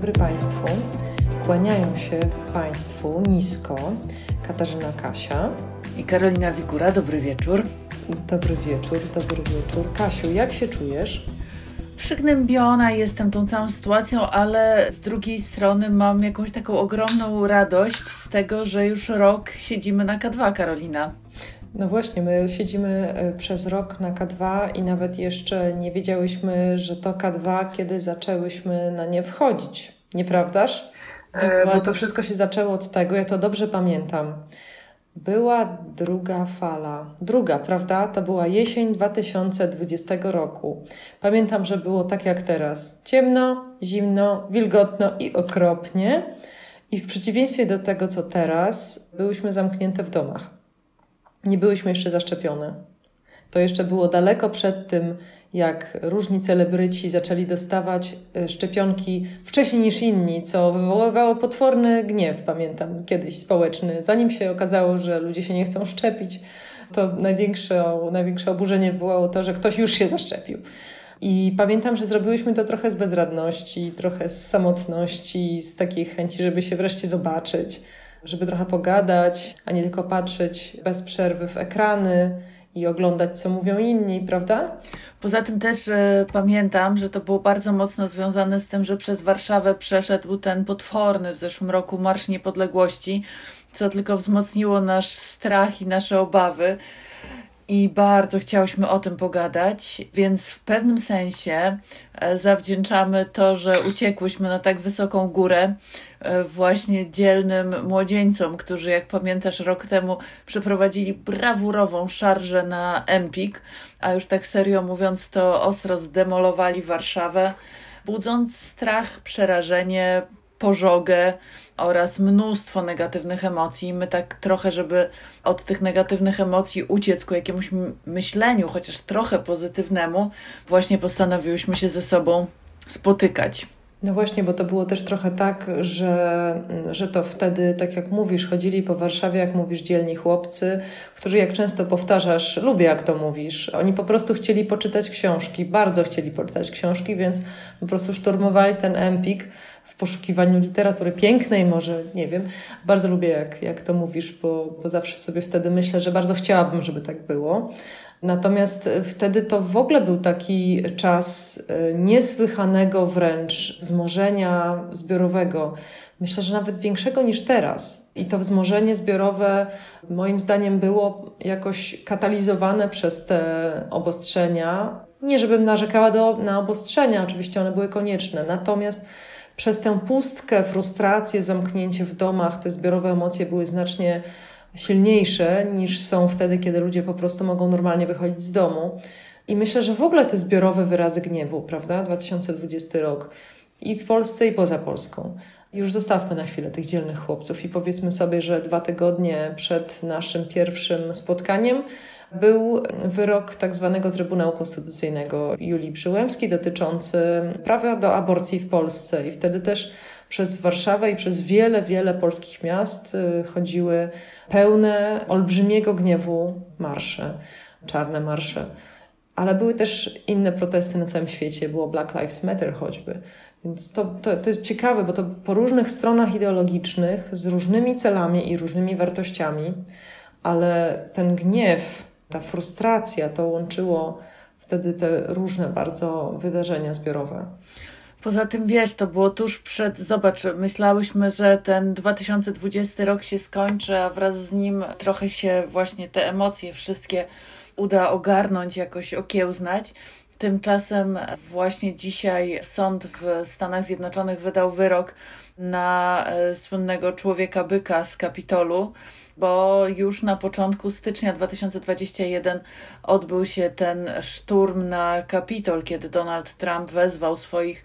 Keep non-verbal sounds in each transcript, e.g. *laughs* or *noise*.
dobry Państwu. Kłaniają się Państwu nisko Katarzyna Kasia i Karolina Wigura. Dobry wieczór. Dobry wieczór, dobry wieczór. Kasiu, jak się czujesz? Przygnębiona jestem tą całą sytuacją, ale z drugiej strony mam jakąś taką ogromną radość z tego, że już rok siedzimy na K2, Karolina. No właśnie, my siedzimy e, przez rok na K2 i nawet jeszcze nie wiedziałyśmy, że to K2, kiedy zaczęłyśmy na nie wchodzić. Nieprawdaż? E, bo to wszystko się zaczęło od tego, ja to dobrze pamiętam. Była druga fala. Druga, prawda? To była jesień 2020 roku. Pamiętam, że było tak jak teraz. Ciemno, zimno, wilgotno i okropnie. I w przeciwieństwie do tego, co teraz, byłyśmy zamknięte w domach nie byłyśmy jeszcze zaszczepione. To jeszcze było daleko przed tym, jak różni celebryci zaczęli dostawać e, szczepionki wcześniej niż inni, co wywoływało potworny gniew, pamiętam, kiedyś społeczny. Zanim się okazało, że ludzie się nie chcą szczepić, to największe, największe oburzenie wywołało to, że ktoś już się zaszczepił. I pamiętam, że zrobiłyśmy to trochę z bezradności, trochę z samotności, z takiej chęci, żeby się wreszcie zobaczyć żeby trochę pogadać, a nie tylko patrzeć bez przerwy w ekrany i oglądać, co mówią inni, prawda? Poza tym też e, pamiętam, że to było bardzo mocno związane z tym, że przez Warszawę przeszedł ten potworny w zeszłym roku Marsz Niepodległości, co tylko wzmocniło nasz strach i nasze obawy i bardzo chciałyśmy o tym pogadać, więc w pewnym sensie e, zawdzięczamy to, że uciekłyśmy na tak wysoką górę właśnie dzielnym młodzieńcom, którzy, jak pamiętasz, rok temu przeprowadzili brawurową szarżę na Empik, a już tak serio mówiąc, to ostro zdemolowali Warszawę, budząc strach, przerażenie, pożogę oraz mnóstwo negatywnych emocji. My tak trochę, żeby od tych negatywnych emocji uciec ku jakiemuś myśleniu, chociaż trochę pozytywnemu, właśnie postanowiłyśmy się ze sobą spotykać. No właśnie, bo to było też trochę tak, że, że to wtedy, tak jak mówisz, chodzili po Warszawie, jak mówisz, dzielni chłopcy, którzy, jak często powtarzasz, lubię jak to mówisz, oni po prostu chcieli poczytać książki, bardzo chcieli poczytać książki, więc po prostu szturmowali ten Empik w poszukiwaniu literatury pięknej, może nie wiem. Bardzo lubię, jak, jak to mówisz, bo, bo zawsze sobie wtedy myślę, że bardzo chciałabym, żeby tak było. Natomiast wtedy to w ogóle był taki czas e, niesłychanego wręcz wzmożenia zbiorowego. Myślę, że nawet większego niż teraz. I to wzmożenie zbiorowe, moim zdaniem, było jakoś katalizowane przez te obostrzenia. Nie, żebym narzekała do, na obostrzenia, oczywiście one były konieczne. Natomiast przez tę pustkę, frustrację, zamknięcie w domach, te zbiorowe emocje były znacznie silniejsze niż są wtedy, kiedy ludzie po prostu mogą normalnie wychodzić z domu. I myślę, że w ogóle te zbiorowe wyrazy gniewu, prawda? 2020 rok i w Polsce, i poza Polską. Już zostawmy na chwilę tych dzielnych chłopców i powiedzmy sobie, że dwa tygodnie przed naszym pierwszym spotkaniem był wyrok tak zwanego Trybunału Konstytucyjnego Julii Przyłębskiej dotyczący prawa do aborcji w Polsce. I wtedy też przez Warszawę i przez wiele, wiele polskich miast y, chodziły pełne olbrzymiego gniewu marsze, czarne marsze. Ale były też inne protesty na całym świecie, było Black Lives Matter choćby. Więc to, to, to jest ciekawe, bo to po różnych stronach ideologicznych, z różnymi celami i różnymi wartościami, ale ten gniew ta frustracja, to łączyło wtedy te różne bardzo wydarzenia zbiorowe. Poza tym wiesz, to było tuż przed, zobacz, myślałyśmy, że ten 2020 rok się skończy, a wraz z nim trochę się właśnie te emocje wszystkie uda ogarnąć, jakoś okiełznać. Tymczasem właśnie dzisiaj sąd w Stanach Zjednoczonych wydał wyrok na e, słynnego człowieka byka z Kapitolu, bo już na początku stycznia 2021 odbył się ten szturm na Kapitol, kiedy Donald Trump wezwał swoich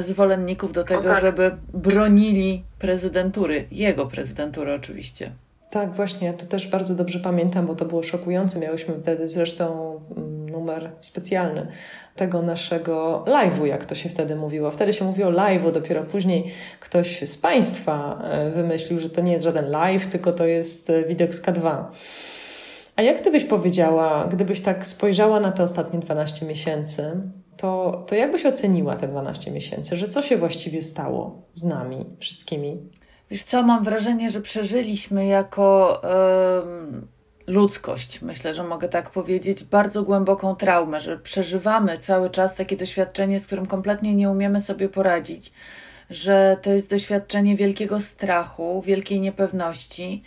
zwolenników do tego, tak. żeby bronili prezydentury, jego prezydentury oczywiście. Tak, właśnie, ja to też bardzo dobrze pamiętam, bo to było szokujące. Miałyśmy wtedy zresztą mm, numer specjalny tego naszego live'u, jak to się wtedy mówiło. Wtedy się mówiło live'u, dopiero później ktoś z Państwa e, wymyślił, że to nie jest żaden live, tylko to jest e, widok z K2. A jak Ty byś powiedziała, gdybyś tak spojrzała na te ostatnie 12 miesięcy, to, to jak byś oceniła te 12 miesięcy, że co się właściwie stało z nami wszystkimi? Wiesz co, mam wrażenie, że przeżyliśmy jako yy, ludzkość, myślę, że mogę tak powiedzieć, bardzo głęboką traumę, że przeżywamy cały czas takie doświadczenie, z którym kompletnie nie umiemy sobie poradzić, że to jest doświadczenie wielkiego strachu, wielkiej niepewności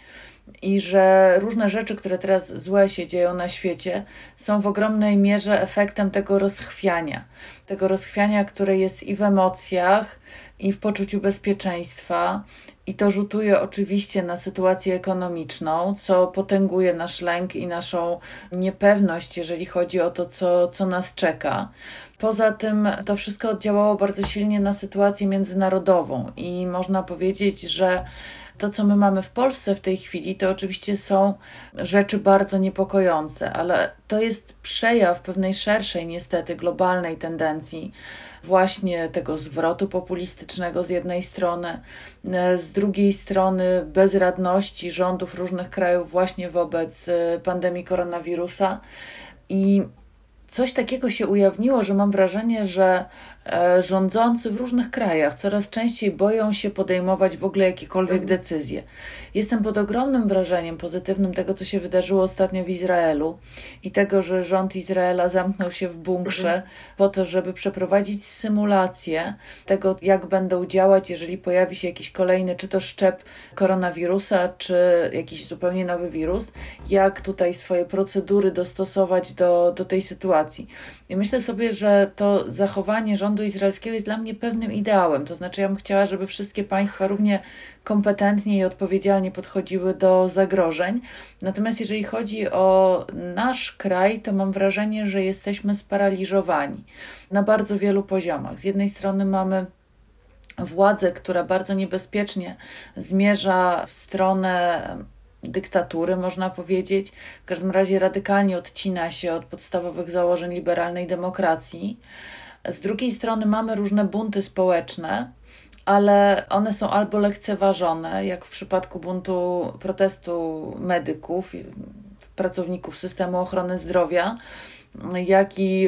i że różne rzeczy, które teraz złe się dzieją na świecie, są w ogromnej mierze efektem tego rozchwiania. Tego rozchwiania, które jest i w emocjach, i w poczuciu bezpieczeństwa. I to rzutuje oczywiście na sytuację ekonomiczną, co potęguje nasz lęk i naszą niepewność, jeżeli chodzi o to, co, co nas czeka. Poza tym to wszystko oddziałało bardzo silnie na sytuację międzynarodową, i można powiedzieć, że to, co my mamy w Polsce w tej chwili, to oczywiście są rzeczy bardzo niepokojące, ale to jest przejaw pewnej szerszej, niestety, globalnej tendencji właśnie tego zwrotu populistycznego z jednej strony, z drugiej strony bezradności rządów różnych krajów właśnie wobec pandemii koronawirusa. I coś takiego się ujawniło, że mam wrażenie, że rządzący w różnych krajach coraz częściej boją się podejmować w ogóle jakiekolwiek decyzje. Jestem pod ogromnym wrażeniem pozytywnym tego, co się wydarzyło ostatnio w Izraelu i tego, że rząd Izraela zamknął się w bunkrze mhm. po to, żeby przeprowadzić symulację tego, jak będą działać, jeżeli pojawi się jakiś kolejny, czy to szczep koronawirusa, czy jakiś zupełnie nowy wirus, jak tutaj swoje procedury dostosować do, do tej sytuacji. I myślę sobie, że to zachowanie rządu izraelskiego jest dla mnie pewnym ideałem. To znaczy, ja bym chciała, żeby wszystkie państwa równie kompetentnie i odpowiedzialnie podchodziły do zagrożeń. Natomiast jeżeli chodzi o nasz kraj, to mam wrażenie, że jesteśmy sparaliżowani na bardzo wielu poziomach. Z jednej strony mamy władzę, która bardzo niebezpiecznie zmierza w stronę dyktatury, można powiedzieć. W każdym razie radykalnie odcina się od podstawowych założeń liberalnej demokracji. Z drugiej strony mamy różne bunty społeczne, ale one są albo lekceważone, jak w przypadku buntu protestu medyków, pracowników systemu ochrony zdrowia, jak i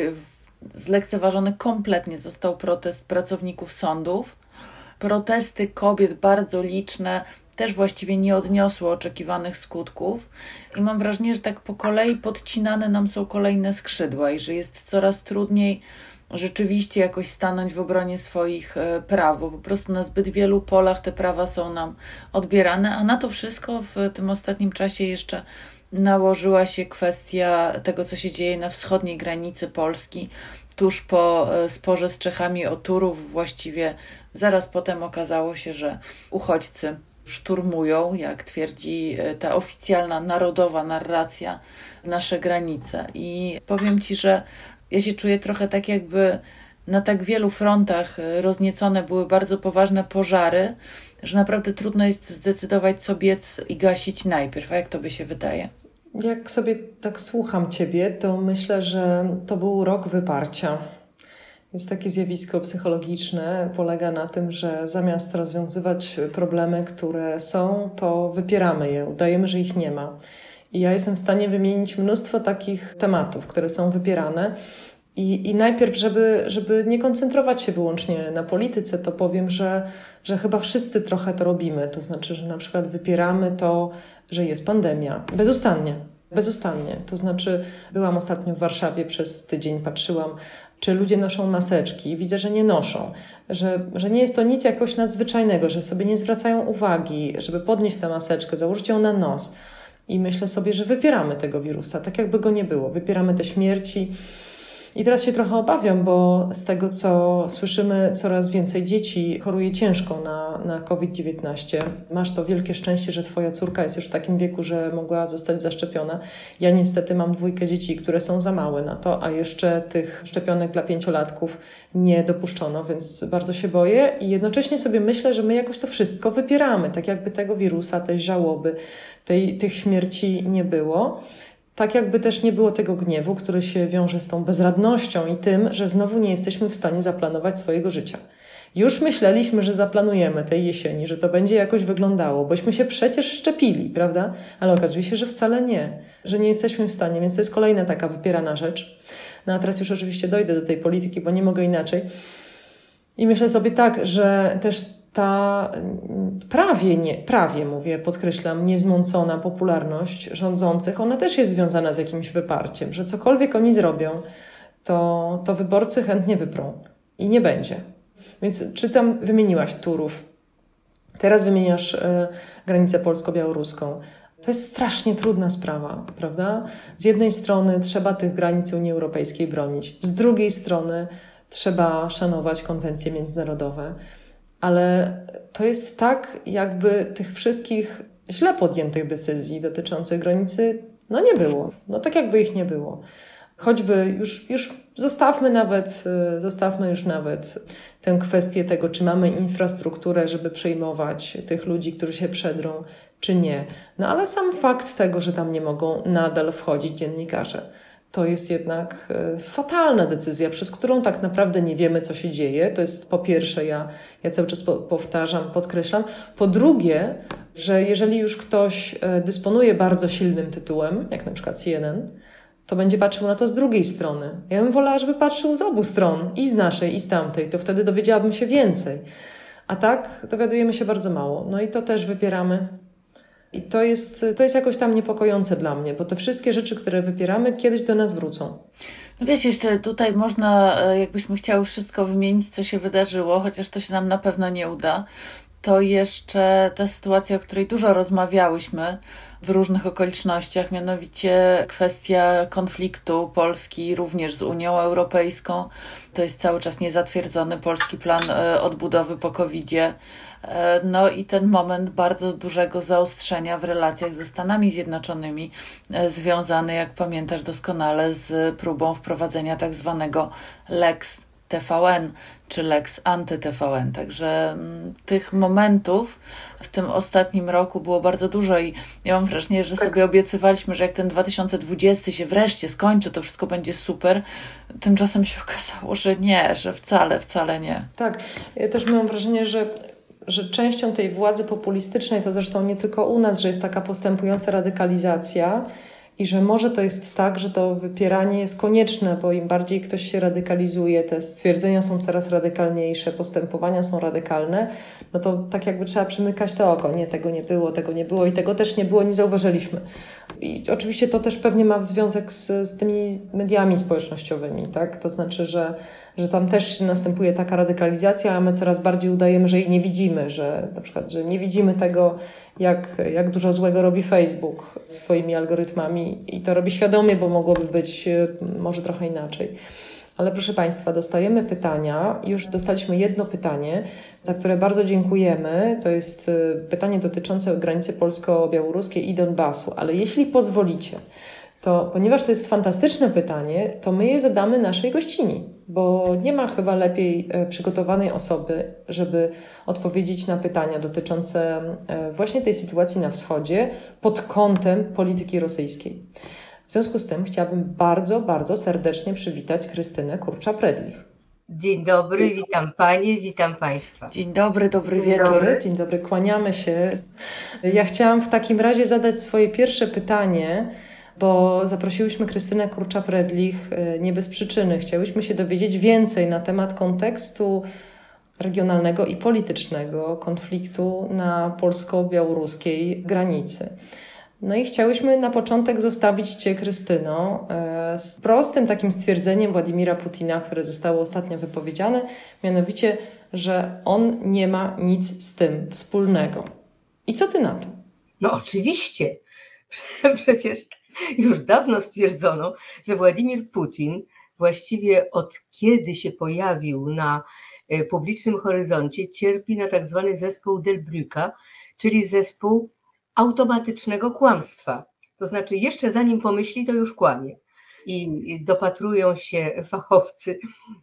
zlekceważony kompletnie został protest pracowników sądów. Protesty kobiet bardzo liczne też właściwie nie odniosły oczekiwanych skutków. I mam wrażenie, że tak po kolei podcinane nam są kolejne skrzydła i że jest coraz trudniej rzeczywiście jakoś stanąć w obronie swoich e, praw, bo po prostu na zbyt wielu polach te prawa są nam odbierane, a na to wszystko w tym ostatnim czasie jeszcze nałożyła się kwestia tego, co się dzieje na wschodniej granicy Polski, tuż po e, sporze z Czechami o Turów. Właściwie zaraz potem okazało się, że uchodźcy szturmują, jak twierdzi e, ta oficjalna narodowa narracja, nasze granice. I powiem Ci, że ja się czuję trochę tak, jakby na tak wielu frontach e, rozniecone były bardzo poważne pożary, że naprawdę trudno jest zdecydować, co biec i gasić najpierw. A jak to by się wydaje? Jak sobie tak słucham Ciebie, to myślę, że to był rok wyparcia. Jest takie zjawisko psychologiczne, polega na tym, że zamiast rozwiązywać problemy, które są, to wypieramy je, udajemy, że ich nie ma. Ja jestem w stanie wymienić mnóstwo takich tematów, które są wypierane. I, i najpierw, żeby, żeby nie koncentrować się wyłącznie na polityce, to powiem, że, że chyba wszyscy trochę to robimy. To znaczy, że na przykład wypieramy to, że jest pandemia. Bezustannie. Bezustannie. To znaczy, byłam ostatnio w Warszawie przez tydzień, patrzyłam, czy ludzie noszą maseczki. Widzę, że nie noszą, że, że nie jest to nic jakoś nadzwyczajnego, że sobie nie zwracają uwagi, żeby podnieść tę maseczkę, założyć ją na nos. I myślę sobie, że wypieramy tego wirusa, tak jakby go nie było. Wypieramy te śmierci. I teraz się trochę obawiam, bo z tego, co słyszymy, coraz więcej dzieci choruje ciężko na, na COVID-19. Masz to wielkie szczęście, że Twoja córka jest już w takim wieku, że mogła zostać zaszczepiona. Ja niestety mam dwójkę dzieci, które są za małe na to, a jeszcze tych szczepionek dla pięciolatków nie dopuszczono, więc bardzo się boję i jednocześnie sobie myślę, że my jakoś to wszystko wypieramy, tak jakby tego wirusa, tej żałoby, tej, tych śmierci nie było. Tak jakby też nie było tego gniewu, który się wiąże z tą bezradnością i tym, że znowu nie jesteśmy w stanie zaplanować swojego życia. Już myśleliśmy, że zaplanujemy tej jesieni, że to będzie jakoś wyglądało, bośmy się przecież szczepili, prawda? Ale okazuje się, że wcale nie, że nie jesteśmy w stanie, więc to jest kolejna taka wypierana rzecz. No a teraz już oczywiście dojdę do tej polityki, bo nie mogę inaczej. I myślę sobie tak, że też ta prawie, nie, prawie mówię, podkreślam, niezmącona popularność rządzących, ona też jest związana z jakimś wyparciem, że cokolwiek oni zrobią, to, to wyborcy chętnie wyprą i nie będzie. Więc czy tam wymieniłaś Turów, teraz wymieniasz y, granicę polsko-białoruską. To jest strasznie trudna sprawa, prawda? Z jednej strony trzeba tych granic Unii Europejskiej bronić, z drugiej strony trzeba szanować konwencje międzynarodowe ale to jest tak, jakby tych wszystkich źle podjętych decyzji dotyczących granicy, no nie było. No tak jakby ich nie było. Choćby już, już zostawmy nawet, y, zostawmy już nawet tę kwestię tego, czy mamy infrastrukturę, żeby przyjmować tych ludzi, którzy się przedrą, czy nie. No ale sam fakt tego, że tam nie mogą nadal wchodzić dziennikarze to jest jednak e, fatalna decyzja, przez którą tak naprawdę nie wiemy, co się dzieje. To jest po pierwsze, ja, ja cały czas powtarzam, podkreślam. Po drugie, że jeżeli już ktoś e, dysponuje bardzo silnym tytułem, jak na przykład CNN, to będzie patrzył na to z drugiej strony. Ja bym wolała, żeby patrzył z obu stron, i z naszej, i z tamtej, to wtedy dowiedziałabym się więcej. A tak dowiadujemy się bardzo mało. No i to też wypieramy i to jest, to jest jakoś tam niepokojące dla mnie, bo te wszystkie rzeczy, które wypieramy, kiedyś do nas wrócą. No wiesz, jeszcze tutaj można, e, jakbyśmy chciały wszystko wymienić, co się wydarzyło, chociaż to się nam na pewno nie uda, to jeszcze ta sytuacja, o której dużo rozmawiałyśmy w różnych okolicznościach, mianowicie kwestia konfliktu Polski również z Unią Europejską. To jest cały czas niezatwierdzony polski plan e, odbudowy po COVID-zie E, no i ten moment bardzo dużego zaostrzenia w relacjach ze Stanami Zjednoczonymi, e, związany, jak pamiętasz doskonale, z próbą wprowadzenia tak zwanego Lex TVN czy Lex anty-TVN. Także m, tych momentów w tym ostatnim roku było bardzo dużo i ja mam wrażenie, że tak. sobie obiecywaliśmy, że jak ten 2020 się wreszcie skończy, to wszystko będzie super. Tymczasem się okazało, że nie, że wcale, wcale nie. Tak, ja też mam wrażenie, że że częścią tej władzy populistycznej, to zresztą nie tylko u nas, że jest taka postępująca radykalizacja i że może to jest tak, że to wypieranie jest konieczne, bo im bardziej ktoś się radykalizuje, te stwierdzenia są coraz radykalniejsze, postępowania są radykalne, no to tak jakby trzeba przymykać to oko. Nie, tego nie było, tego nie było i tego też nie było, nie zauważyliśmy. I oczywiście to też pewnie ma związek z, z tymi mediami społecznościowymi, tak? To znaczy, że że tam też następuje taka radykalizacja, a my coraz bardziej udajemy, że jej nie widzimy, że na przykład, że nie widzimy tego, jak, jak dużo złego robi Facebook swoimi algorytmami i to robi świadomie, bo mogłoby być e, może trochę inaczej. Ale proszę Państwa, dostajemy pytania. Już dostaliśmy jedno pytanie, za które bardzo dziękujemy. To jest e, pytanie dotyczące granicy polsko-białoruskiej i Donbasu. Ale jeśli pozwolicie, to ponieważ to jest fantastyczne pytanie, to my je zadamy naszej gościni, bo nie ma chyba lepiej e, przygotowanej osoby, żeby odpowiedzieć na pytania dotyczące e, właśnie tej sytuacji na wschodzie pod kątem polityki rosyjskiej. W związku z tym chciałabym bardzo, bardzo serdecznie przywitać Krystynę Kurcza-Predlich. Dzień dobry, witam Panie, witam Państwa. Dzień dobry, dobry Dzień wieczór. Dobry, dzień dobry, kłaniamy się. Ja chciałam w takim razie zadać swoje pierwsze pytanie bo zaprosiłyśmy Krystynę Kurcza-Predlich e, nie bez przyczyny. Chciałyśmy się dowiedzieć więcej na temat kontekstu regionalnego i politycznego konfliktu na polsko-białoruskiej granicy. No i chciałyśmy na początek zostawić Cię, Krystyno, e, z prostym takim stwierdzeniem Władimira Putina, które zostało ostatnio wypowiedziane, mianowicie, że on nie ma nic z tym wspólnego. I co Ty na to? No oczywiście. *laughs* Przecież już dawno stwierdzono, że Władimir Putin właściwie od kiedy się pojawił na e, publicznym horyzoncie, cierpi na tak zwany zespół Delbrucka, czyli zespół automatycznego kłamstwa. To znaczy, jeszcze zanim pomyśli, to już kłamie. I dopatrują się fachowcy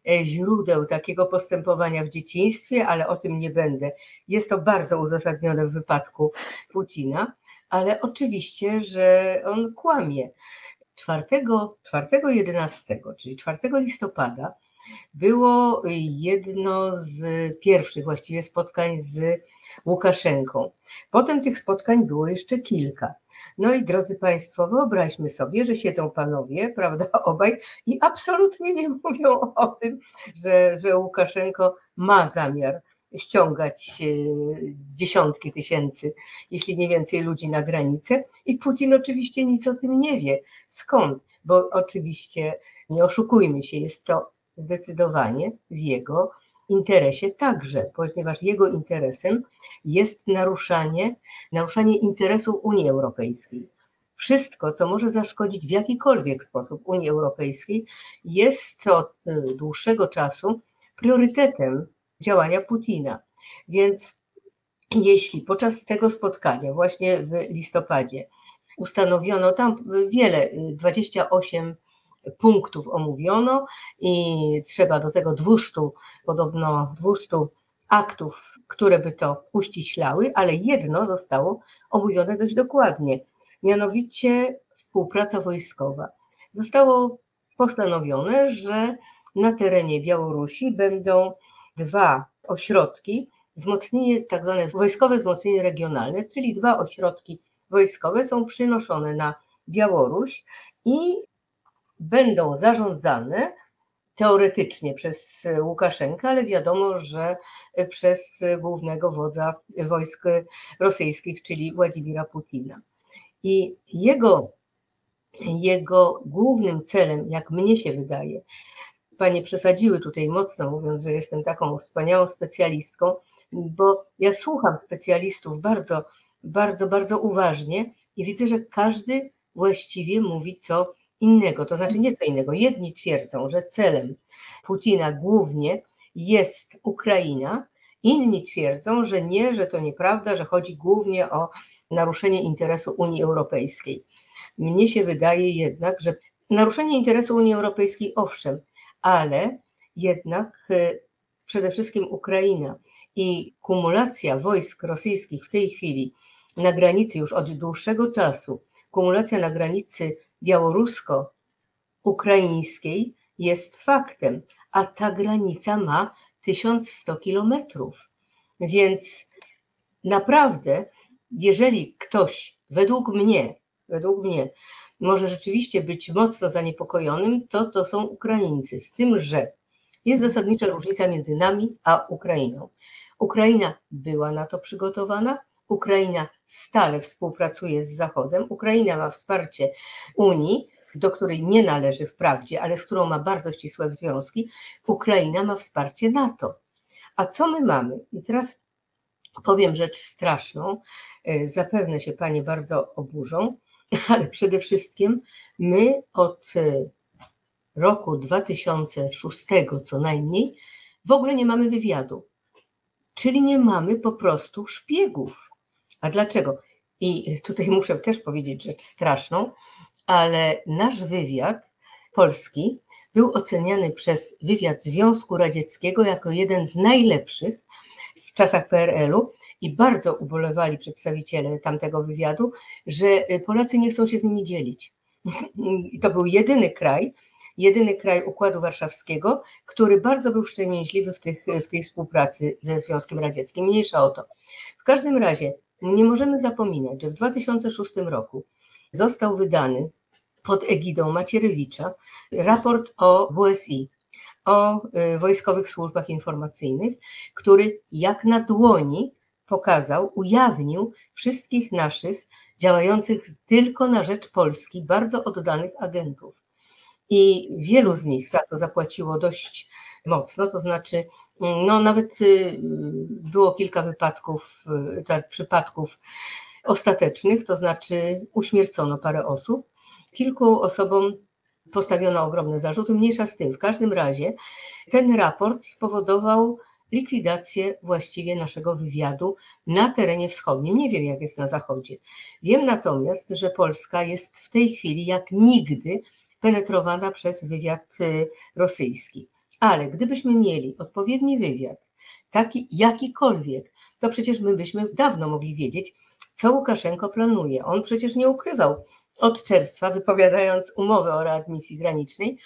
e, źródeł takiego postępowania w dzieciństwie, ale o tym nie będę. Jest to bardzo uzasadnione w wypadku Putina, ale oczywiście, że on kłamie. 4, 4 11, czyli 4 listopada, było jedno z pierwszych właściwie spotkań z Łukaszenką. Potem tych spotkań było jeszcze kilka. No i drodzy Państwo, wyobraźmy sobie, że siedzą panowie, *laughs* prawda, obaj i absolutnie nie *laughs* mówią o tym, że, że Łukaszenko ma zamiar ściągać e, dziesiątki tysięcy, jeśli nie więcej ludzi na granicę. I Putin oczywiście nic o tym nie wie. Skąd? Bo oczywiście, nie oszukujmy się, jest to zdecydowanie w jego interesie także, ponieważ jego interesem jest naruszanie, naruszanie interesów Unii Europejskiej. Wszystko, co może zaszkodzić w jakikolwiek sposób Unii Europejskiej, jest od e, dłuższego czasu priorytetem działania Putina. Więc jeśli podczas tego spotkania, właśnie w listopadzie, ustanowiono tam wiele, 28 punktów omówiono i trzeba do tego 200, podobno 200 aktów, które by to uściślały, ale jedno zostało omówione dość dokładnie, mianowicie współpraca wojskowa. Zostało postanowione, że na terenie Białorusi będą dwa ośrodki, wzmocnienie, tak zwane wojskowe wzmocnienie regionalne, czyli dwa ośrodki wojskowe są przynoszone na Białoruś i będą zarządzane teoretycznie przez Łukaszenkę, ale wiadomo, że przez głównego wodza wojsk rosyjskich, czyli Władimira Putina. I jego, jego głównym celem, jak mnie się wydaje, panie przesadziły tutaj mocno, mówiąc, że jestem taką wspaniałą specjalistką, bo ja słucham specjalistów bardzo, bardzo, bardzo uważnie i widzę, że każdy właściwie mówi co innego, to znaczy nie co innego. Jedni twierdzą, że celem Putina głównie jest Ukraina, inni twierdzą, że nie, że to nieprawda, że chodzi głównie o naruszenie interesu Unii Europejskiej. Mnie się wydaje jednak, że naruszenie interesu Unii Europejskiej, owszem, ale jednak e, przede wszystkim Ukraina i kumulacja wojsk rosyjskich w tej chwili na granicy już od dłuższego czasu, kumulacja na granicy białorusko-ukraińskiej jest faktem, a ta granica ma 1100 kilometrów. Więc naprawdę, jeżeli ktoś, według mnie, według mnie, może rzeczywiście być mocno zaniepokojonym, to to są Ukraińcy. Z tym, że jest zasadnicza różnica między nami a Ukrainą. Ukraina była na to przygotowana, Ukraina stale współpracuje z Zachodem, Ukraina ma wsparcie Unii, do której nie należy wprawdzie, ale z którą ma bardzo ścisłe związki. Ukraina ma wsparcie NATO. A co my mamy? I teraz powiem rzecz straszną, e, zapewne się Panie bardzo oburzą *laughs* ale przede wszystkim my od e, roku 2006 co najmniej w ogóle nie mamy wywiadu. Czyli nie mamy po prostu szpiegów. A dlaczego? I tutaj *laughs* muszę też powiedzieć rzecz straszną, ale nasz wywiad polski był oceniany przez wywiad Związku Radzieckiego jako jeden z najlepszych w czasach PRL-u i bardzo ubolewali przedstawiciele tamtego wywiadu, że y, Polacy nie chcą się z nimi dzielić. *laughs* I to był jedyny kraj, jedyny kraj Układu Warszawskiego, który bardzo był wstrzemięźliwy w, tych, w tej współpracy ze Związkiem Radzieckim. Mniejsza o to. W każdym razie nie możemy zapominać, że w 2006 roku został wydany pod egidą Macierewicza raport o WSI, o y, wojskowych służbach informacyjnych, który jak na dłoni pokazał, ujawnił wszystkich naszych działających tylko na rzecz Polski, bardzo oddanych agentów. I wielu z nich za to zapłaciło dość mocno, to znaczy, no nawet y, było kilka wypadków, y, tak, przypadków ostatecznych, to znaczy uśmiercono parę osób. Kilku osobom postawiono ogromne zarzuty, mniejsza z tym. W każdym razie ten raport spowodował likwidację właściwie naszego wywiadu na terenie wschodnim. Nie wiem, jak jest na zachodzie. Wiem natomiast, że Polska jest w tej chwili jak nigdy penetrowana przez wywiad y, rosyjski. Ale gdybyśmy mieli odpowiedni wywiad, taki jakikolwiek, to przecież my byśmy dawno mogli wiedzieć, co Łukaszenko planuje. On przecież nie ukrywał od czerwca, wypowiadając umowę o readmisji granicznej,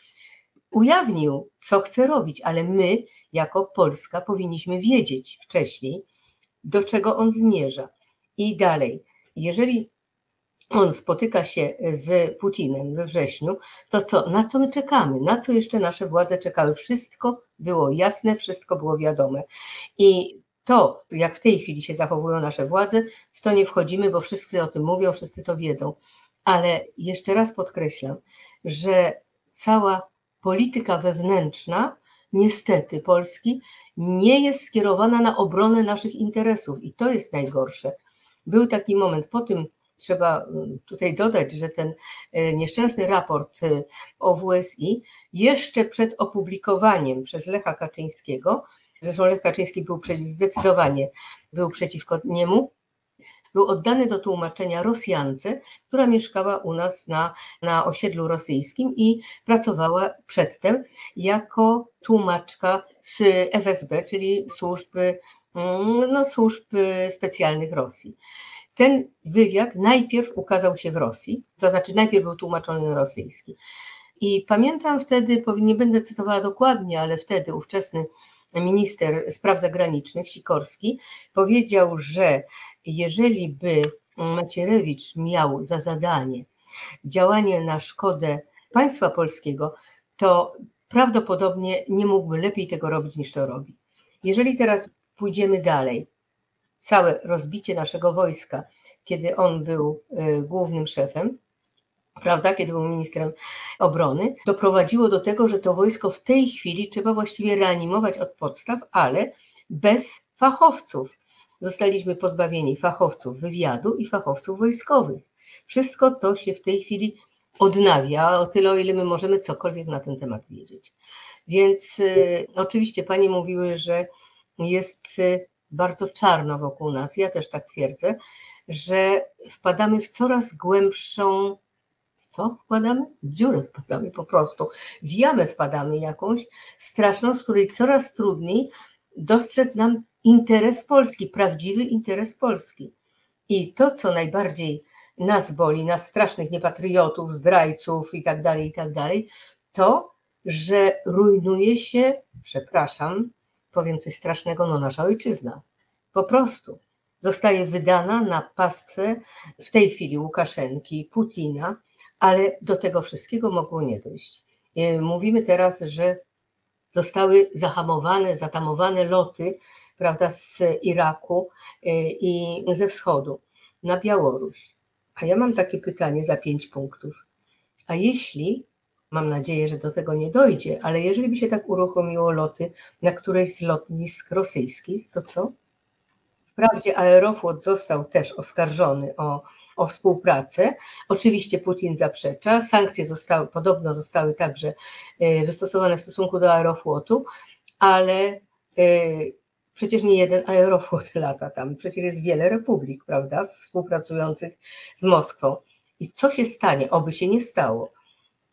ujawnił, co chce robić, ale my, jako Polska, powinniśmy wiedzieć wcześniej, do czego on zmierza. I dalej, jeżeli on spotyka się z Putinem we wrześniu, to co, na co my czekamy? Na co jeszcze nasze władze czekały? Wszystko było jasne, wszystko było wiadome. I to, jak w tej chwili się zachowują nasze władze, w to nie wchodzimy, bo wszyscy o tym mówią, wszyscy to wiedzą. Ale jeszcze raz podkreślam, że cała polityka wewnętrzna, niestety Polski, nie jest skierowana na obronę naszych interesów i to jest najgorsze. Był taki moment po tym, trzeba mm, tutaj dodać, że ten e, nieszczęsny raport e, o WSI jeszcze przed opublikowaniem przez Lecha Kaczyńskiego, zresztą Lech Kaczyński był przeciw, zdecydowanie był przeciwko niemu, był oddany do tłumaczenia Rosjance, która mieszkała u nas na, na osiedlu rosyjskim i pracowała przedtem jako tłumaczka z FSB, czyli służby, mm, no, służb specjalnych Rosji. Ten wywiad najpierw ukazał się w Rosji, to znaczy najpierw był tłumaczony na rosyjski. I pamiętam wtedy, nie będę cytowała dokładnie, ale wtedy ówczesny minister spraw zagranicznych Sikorski powiedział, że jeżeli by Macierewicz miał za zadanie działanie na szkodę państwa polskiego, to prawdopodobnie nie mógłby lepiej tego robić niż to robi. Jeżeli teraz pójdziemy dalej, całe rozbicie naszego wojska, kiedy on był y, głównym szefem, prawda, kiedy był ministrem obrony, doprowadziło do tego, że to wojsko w tej chwili trzeba właściwie reanimować od podstaw, ale bez fachowców. Zostaliśmy pozbawieni fachowców wywiadu i fachowców wojskowych. Wszystko to się w tej chwili odnawia, o tyle, o ile my możemy cokolwiek na ten temat wiedzieć. Więc y, oczywiście Panie mówiły, że jest y, bardzo czarno wokół nas. Ja też tak twierdzę, że wpadamy w coraz głębszą co wkładamy? Dziurę wpadamy po prostu. W jamę wpadamy jakąś straszną, z której coraz trudniej dostrzec nam interes Polski, prawdziwy interes Polski. I to, co najbardziej nas boli, nas strasznych niepatriotów, zdrajców i tak dalej, i tak dalej, to, że rujnuje się, przepraszam, powiem coś strasznego, no nasza ojczyzna. Po prostu zostaje wydana na pastwę w tej chwili Łukaszenki, Putina, ale do tego wszystkiego mogło nie dojść. E, mówimy teraz, że zostały zahamowane, zatamowane loty prawda, z Iraku e, i ze wschodu na Białoruś. A ja mam takie pytanie za pięć punktów. A jeśli, mam nadzieję, że do tego nie dojdzie, ale jeżeli by się tak uruchomiło loty na któreś z lotnisk rosyjskich, to co? Wprawdzie Aeroflot został też oskarżony o o współpracę. Oczywiście Putin zaprzecza. Sankcje zostały, podobno zostały także e, wystosowane w stosunku do Aeroflotu, ale e, przecież nie jeden Aeroflot *laughs* lata tam, przecież jest wiele republik, prawda, współpracujących z Moskwą. I co się stanie, oby się nie stało,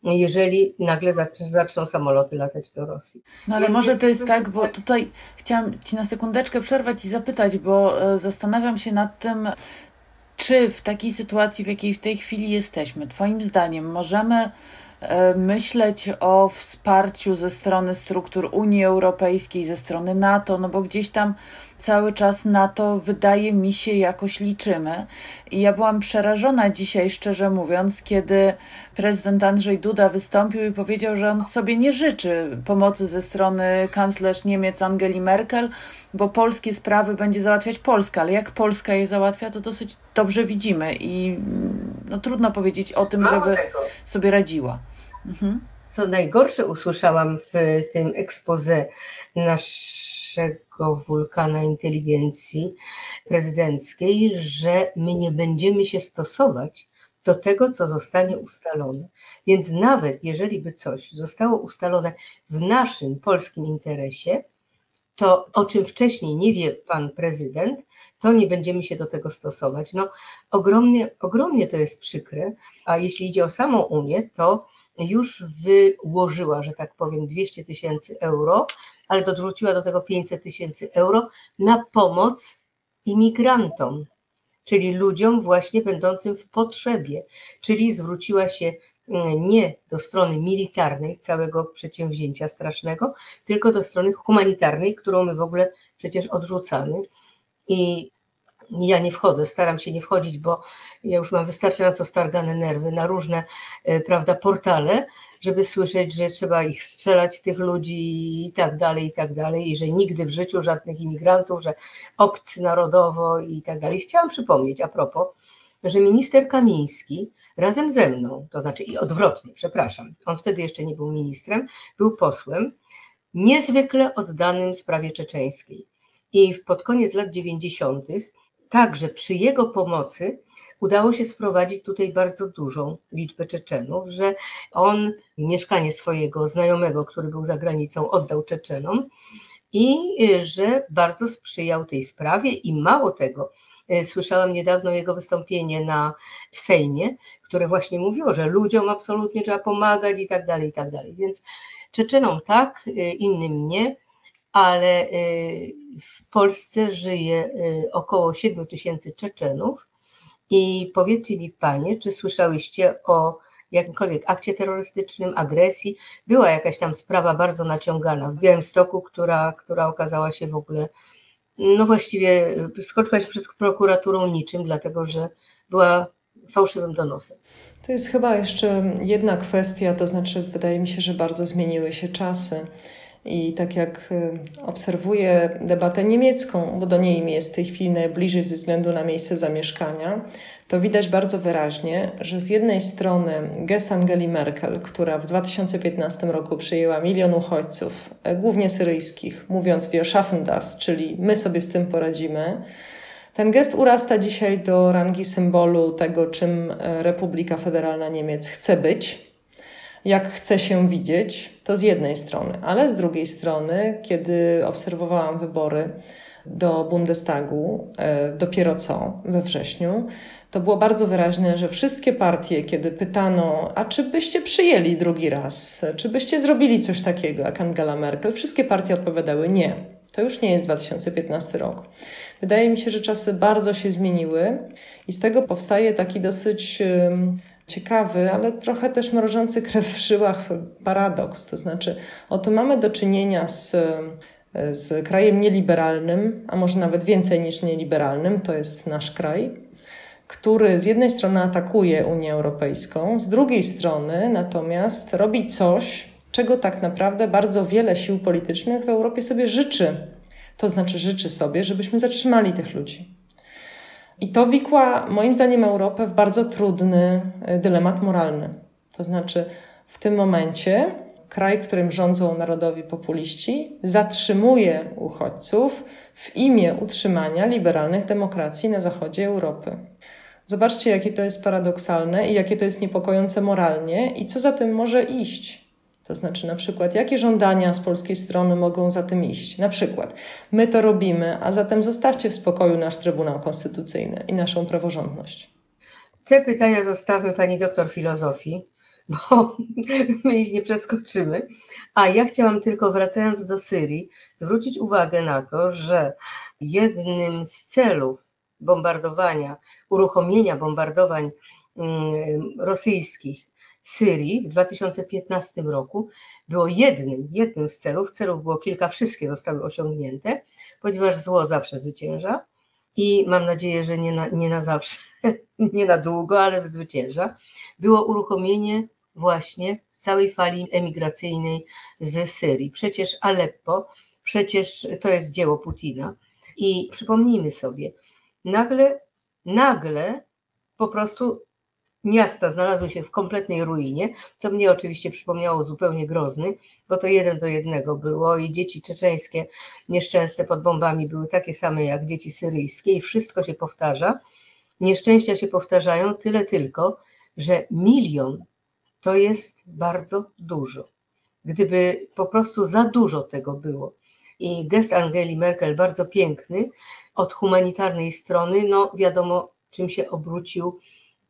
jeżeli nagle zaczną samoloty latać do Rosji. No ale Więc może jest to jest tak, bo tutaj chciałam Ci na sekundeczkę przerwać i zapytać, bo e, zastanawiam się nad tym, czy w takiej sytuacji, w jakiej w tej chwili jesteśmy, Twoim zdaniem możemy myśleć o wsparciu ze strony struktur Unii Europejskiej, ze strony NATO, no bo gdzieś tam cały czas na to wydaje mi się jakoś liczymy. I ja byłam przerażona dzisiaj, szczerze mówiąc, kiedy prezydent Andrzej Duda wystąpił i powiedział, że on sobie nie życzy pomocy ze strony kanclerz Niemiec Angeli Merkel, bo polskie sprawy będzie załatwiać Polska, ale jak Polska je załatwia, to dosyć dobrze widzimy i no, trudno powiedzieć o tym, żeby sobie radziła. Mhm. Co najgorsze usłyszałam w tym ekspoze naszego wulkana inteligencji prezydenckiej, że my nie będziemy się stosować do tego, co zostanie ustalone. Więc nawet jeżeli by coś zostało ustalone w naszym polskim interesie, to o czym wcześniej nie wie pan prezydent, to nie będziemy się do tego stosować. No, ogromnie, ogromnie to jest przykre, a jeśli idzie o samą Unię, to już wyłożyła, że tak powiem, 200 tysięcy euro, ale dorzuciła do tego 500 tysięcy euro na pomoc imigrantom, czyli ludziom właśnie będącym w potrzebie, czyli zwróciła się mm, nie do strony militarnej całego przedsięwzięcia strasznego, tylko do strony humanitarnej, którą my w ogóle przecież odrzucamy. I ja nie wchodzę, staram się nie wchodzić, bo ja już mam wystarczająco stargane nerwy na różne e, prawda, portale, żeby słyszeć, że trzeba ich strzelać, tych ludzi i tak dalej, i tak dalej, i że nigdy w życiu żadnych imigrantów, że obcy narodowo i tak dalej. Chciałam przypomnieć a propos, że minister Kamiński razem ze mną, to znaczy i odwrotnie, przepraszam, on wtedy jeszcze nie był ministrem, był posłem, niezwykle oddanym sprawie czeczeńskiej. I pod koniec lat 90 Także przy jego pomocy udało się sprowadzić tutaj bardzo dużą liczbę Czeczenów, że on mieszkanie swojego znajomego, który był za granicą, oddał Czeczenom i y, że bardzo sprzyjał tej sprawie i mało tego, y, Słyszałam niedawno jego wystąpienie na, w Sejmie, które właśnie mówiło, że ludziom absolutnie trzeba pomagać i tak dalej, i tak dalej. Więc Czeczenom tak, y, innym nie ale y, w Polsce żyje y, około 7 tysięcy Czeczenów i powiedzcie mi Panie, czy słyszałyście o jakimkolwiek akcie terrorystycznym, agresji? Była jakaś tam sprawa bardzo naciągana w Białymstoku, która, która okazała się w ogóle, no właściwie y, skoczyła się przed prokuraturą niczym, dlatego że była fałszywym donosem. To jest chyba jeszcze jedna kwestia, to znaczy wydaje mi się, że bardzo zmieniły się czasy. I tak jak y, obserwuję debatę niemiecką, bo do niej mi jest w tej chwili najbliżej ze względu na miejsce zamieszkania, to widać bardzo wyraźnie, że z jednej strony gest Angeli Merkel, która w 2015 roku przyjęła milion uchodźców, e, głównie syryjskich, mówiąc wir schaffen das, czyli my sobie z tym poradzimy, ten gest urasta dzisiaj do rangi symbolu tego, czym e, Republika Federalna Niemiec chce być jak chce się widzieć, to z jednej strony, ale z drugiej strony, kiedy obserwowałam wybory do Bundestagu e, dopiero co we wrześniu, to było bardzo wyraźne, że wszystkie partie, kiedy pytano, a czy byście przyjęli drugi raz, czy byście zrobili coś takiego jak Angela Merkel, wszystkie partie odpowiadały nie. To już nie jest 2015 rok. Wydaje mi się, że czasy bardzo się zmieniły i z tego powstaje taki dosyć ciekawy, ale trochę też mrożący krew w żyłach paradoks. To znaczy, oto mamy do czynienia z, z krajem nieliberalnym, a może nawet więcej niż nieliberalnym, to jest nasz kraj, który z jednej strony atakuje Unię Europejską, z drugiej strony natomiast robi coś, czego tak naprawdę bardzo wiele sił politycznych w Europie sobie życzy. To znaczy, życzy sobie, żebyśmy zatrzymali tych ludzi. I to wikła, moim zdaniem, Europę w bardzo trudny e, dylemat moralny. To znaczy, w tym momencie kraj, którym rządzą narodowi populiści, zatrzymuje uchodźców w imię utrzymania liberalnych demokracji na zachodzie Europy. Zobaczcie, jakie to jest paradoksalne i jakie to jest niepokojące moralnie, i co za tym może iść. To znaczy, na przykład, jakie żądania z polskiej strony mogą za tym iść? Na przykład, my to robimy, a zatem zostawcie w spokoju nasz Trybunał Konstytucyjny i naszą praworządność. Te pytania zostawmy pani doktor filozofii, *laughs* bo my ich nie przeskoczymy. A ja chciałam tylko, wracając do Syrii, zwrócić uwagę na to, że jednym z celów bombardowania, uruchomienia bombardowań mm, rosyjskich Syrii w 2015 roku było jednym, jednym z celów, celów było kilka, wszystkie zostały osiągnięte, ponieważ zło zawsze zwycięża i mam nadzieję, że nie na, nie na zawsze, *laughs* nie na długo, ale zwycięża, było uruchomienie właśnie całej fali emigracyjnej z Syrii. Przecież Aleppo, przecież to jest dzieło Putina. I przypomnijmy sobie, nagle, nagle po prostu miasta znalazły się w kompletnej ruinie, co mnie oczywiście przypomniało zupełnie Grozny, bo to jeden do jednego było i dzieci czeczeńskie nieszczęsne pod bombami były takie same jak dzieci syryjskie i wszystko się powtarza. Nieszczęścia się powtarzają, tyle tylko, że milion to jest bardzo dużo. Gdyby po prostu za dużo tego było. I gest Angeli Merkel bardzo piękny, od humanitarnej strony, no wiadomo, czym się obrócił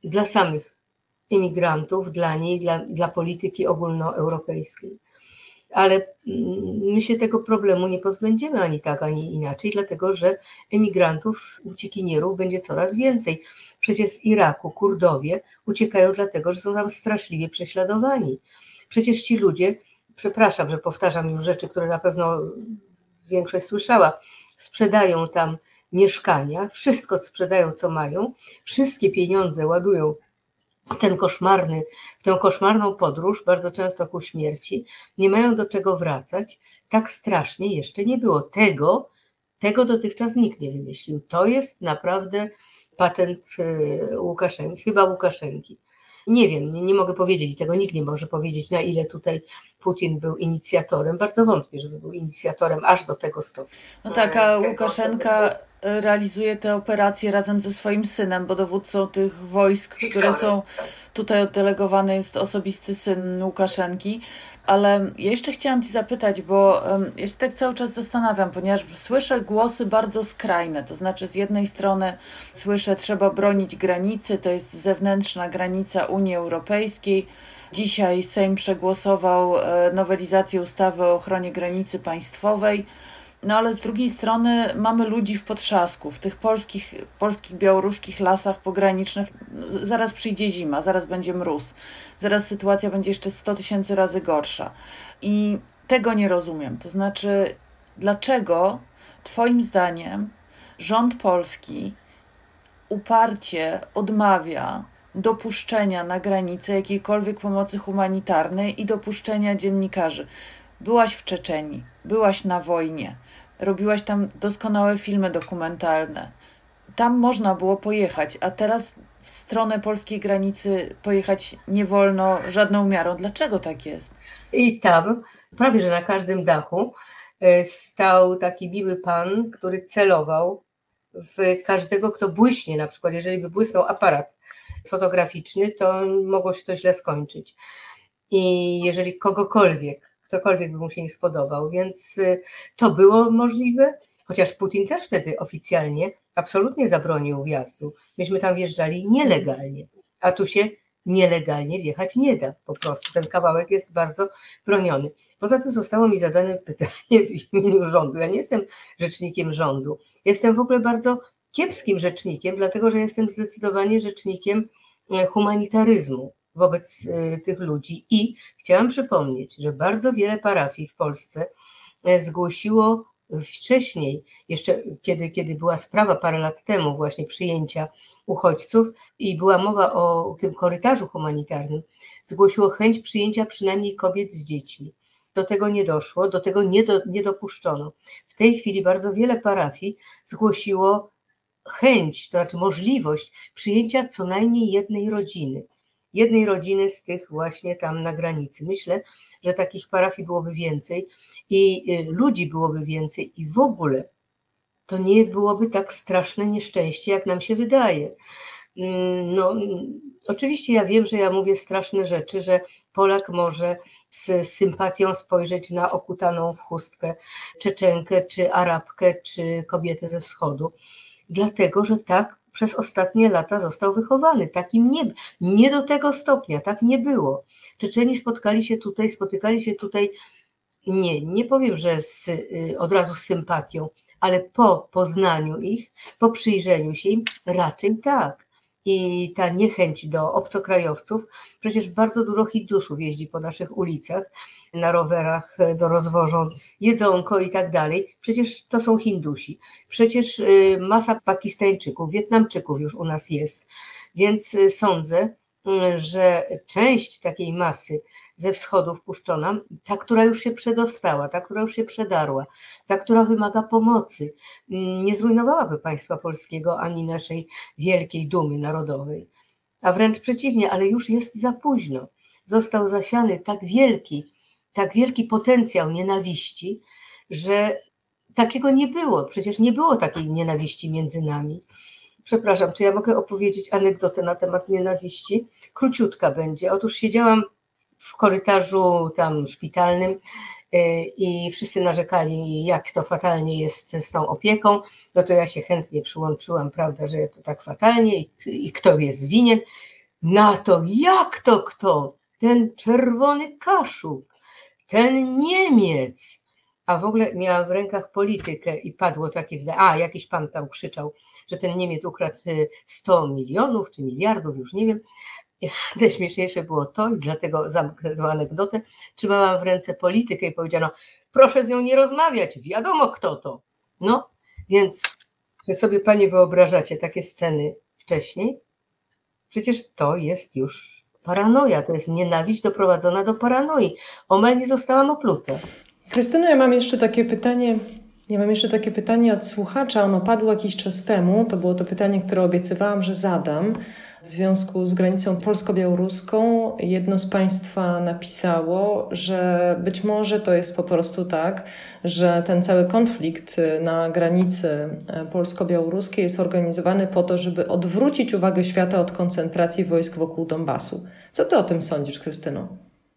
dla samych imigrantów, dla niej, dla, dla polityki ogólnoeuropejskiej. Ale mm, my się tego problemu nie pozbędziemy ani tak, ani inaczej, dlatego że emigrantów, uciekinierów będzie coraz więcej. Przecież z Iraku Kurdowie uciekają dlatego, że są tam straszliwie prześladowani. Przecież ci ludzie, przepraszam, że powtarzam już rzeczy, które na pewno większość słyszała, sprzedają tam mieszkania, wszystko sprzedają, co mają, wszystkie pieniądze ładują w ten koszmarny, w tę koszmarną podróż, bardzo często ku śmierci, nie mają do czego wracać. Tak strasznie jeszcze nie było. Tego, tego dotychczas nikt nie wymyślił. To jest naprawdę patent y, Łukaszenki, chyba Łukaszenki. Nie wiem, nie, nie mogę powiedzieć i tego nikt nie może powiedzieć, na ile tutaj Putin był inicjatorem. Bardzo wątpię, żeby był inicjatorem aż do tego stopnia. No tak, a Łukaszenka realizuje te operacje razem ze swoim synem, bo dowódcą tych wojsk, które są tutaj oddelegowane, jest osobisty syn Łukaszenki. Ale jeszcze chciałam Ci zapytać, bo ja się tak cały czas zastanawiam, ponieważ słyszę głosy bardzo skrajne. To znaczy, z jednej strony słyszę, trzeba bronić granicy, to jest zewnętrzna granica Unii Europejskiej. Dzisiaj Sejm przegłosował e, nowelizację ustawy o ochronie granicy państwowej. No ale z drugiej strony mamy ludzi w potrzasku, w tych polskich, polskich, białoruskich lasach pogranicznych. Zaraz przyjdzie zima, zaraz będzie mróz, zaraz sytuacja będzie jeszcze 100 tysięcy razy gorsza. I tego nie rozumiem. To znaczy, dlaczego Twoim zdaniem rząd polski uparcie odmawia dopuszczenia na granicę jakiejkolwiek pomocy humanitarnej i dopuszczenia dziennikarzy? Byłaś w Czeczeni, byłaś na wojnie robiłaś tam doskonałe filmy dokumentalne. Tam można było pojechać, a teraz w stronę polskiej granicy pojechać nie wolno żadną miarą. Dlaczego tak jest? I tam, prawie że na każdym dachu, e, stał taki miły pan, który celował w każdego, kto błyśnie. Na przykład, jeżeli by błysnął aparat fotograficzny, to mogło się to źle skończyć. I jeżeli kogokolwiek ktokolwiek by mu się nie spodobał, więc y, to było możliwe, chociaż Putin też wtedy oficjalnie absolutnie zabronił wjazdu. Myśmy tam wjeżdżali nielegalnie, a tu się nielegalnie wjechać nie da po prostu. Ten kawałek jest bardzo broniony. Poza tym zostało mi zadane *laughs* pytanie w imieniu rządu. Ja nie jestem rzecznikiem rządu. Jestem w ogóle bardzo kiepskim rzecznikiem, dlatego że jestem zdecydowanie rzecznikiem e, humanitaryzmu wobec y, tych ludzi. I chciałam przypomnieć, że bardzo wiele parafii w Polsce e, zgłosiło wcześniej, jeszcze kiedy, kiedy była sprawa parę lat temu właśnie przyjęcia uchodźców i była mowa o tym korytarzu humanitarnym, zgłosiło chęć przyjęcia przynajmniej kobiet z dziećmi. Do tego nie doszło, do tego nie, do, nie dopuszczono. W tej chwili bardzo wiele parafii zgłosiło chęć, to znaczy możliwość przyjęcia co najmniej jednej rodziny jednej rodziny z tych właśnie tam na granicy. Myślę, że takich parafii byłoby więcej i y, ludzi byłoby więcej i w ogóle to nie byłoby tak straszne nieszczęście, jak nam się wydaje. Mm, no, oczywiście ja wiem, że ja mówię straszne rzeczy, że Polak może z sympatią spojrzeć na okutaną w chustkę Czeczenkę, czy Arabkę, czy kobietę ze wschodu, dlatego że tak przez ostatnie lata został wychowany. Takim nie, nie do tego stopnia, tak nie było. Czeczeni spotkali się tutaj, spotykali się tutaj, nie, nie powiem, że z, y, od razu z sympatią, ale po poznaniu ich, po przyjrzeniu się im, raczej tak i ta niechęć do obcokrajowców. Przecież bardzo dużo Hindusów jeździ po naszych ulicach na rowerach, do rozwożąc jedzonko i tak dalej. Przecież to są Hindusi. Przecież y, masa Pakistańczyków, Wietnamczyków już u nas jest. Więc y, sądzę, y, że część takiej masy ze wschodu wpuszczona, ta, która już się przedostała, ta, która już się przedarła, ta, która wymaga pomocy, nie zrujnowałaby państwa polskiego ani naszej wielkiej dumy narodowej. A wręcz przeciwnie, ale już jest za późno. Został zasiany tak wielki, tak wielki potencjał nienawiści, że takiego nie było. Przecież nie było takiej nienawiści między nami. przepraszam, czy ja mogę opowiedzieć anegdotę na temat nienawiści? Króciutka będzie. Otóż siedziałam w korytarzu tam szpitalnym y, i wszyscy narzekali, jak to fatalnie jest z tą opieką, no to ja się chętnie przyłączyłam, prawda, że to tak fatalnie i, i kto jest winien. Na to, jak to kto? Ten czerwony kaszub, ten Niemiec. A w ogóle miałam w rękach politykę i padło takie zdanie, a jakiś pan tam krzyczał, że ten Niemiec ukradł 100 y, milionów czy miliardów, już nie wiem. *laughs* Najśmieszniejsze było to, i dlatego zamknę tę anegdotę, trzymałam w ręce politykę i powiedziano, proszę z nią nie rozmawiać, wiadomo kto to. No, więc czy sobie Pani wyobrażacie takie sceny wcześniej? Przecież to jest już paranoja, to jest nienawiść doprowadzona do paranoi. Omal nie zostałam opluta. Krystyno, ja mam jeszcze takie pytanie. Ja mam jeszcze takie pytanie od słuchacza. Ono padło jakiś czas temu. To było to pytanie, które obiecywałam, że zadam. W związku z granicą polsko-białoruską jedno z Państwa napisało, że być może to jest po prostu tak, że ten cały konflikt na granicy polsko-białoruskiej jest organizowany po to, żeby odwrócić uwagę świata od koncentracji wojsk wokół Donbasu. Co Ty o tym sądzisz, Krystyno?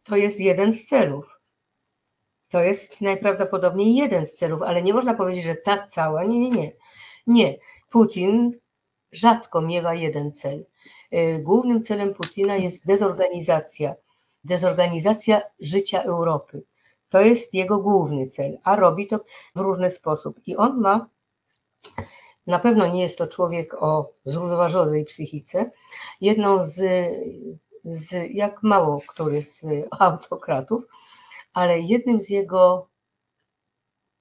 To jest jeden z celów. To jest najprawdopodobniej jeden z celów, ale nie można powiedzieć, że ta cała. Nie, nie, nie. Nie. Putin rzadko miewa jeden cel. Y, głównym celem Putina jest dezorganizacja, dezorganizacja życia Europy. To jest jego główny cel, a robi to w różny sposób. I on ma, na pewno nie jest to człowiek o zrównoważonej psychice. Jedną z, z jak mało który z autokratów, ale jednym z jego,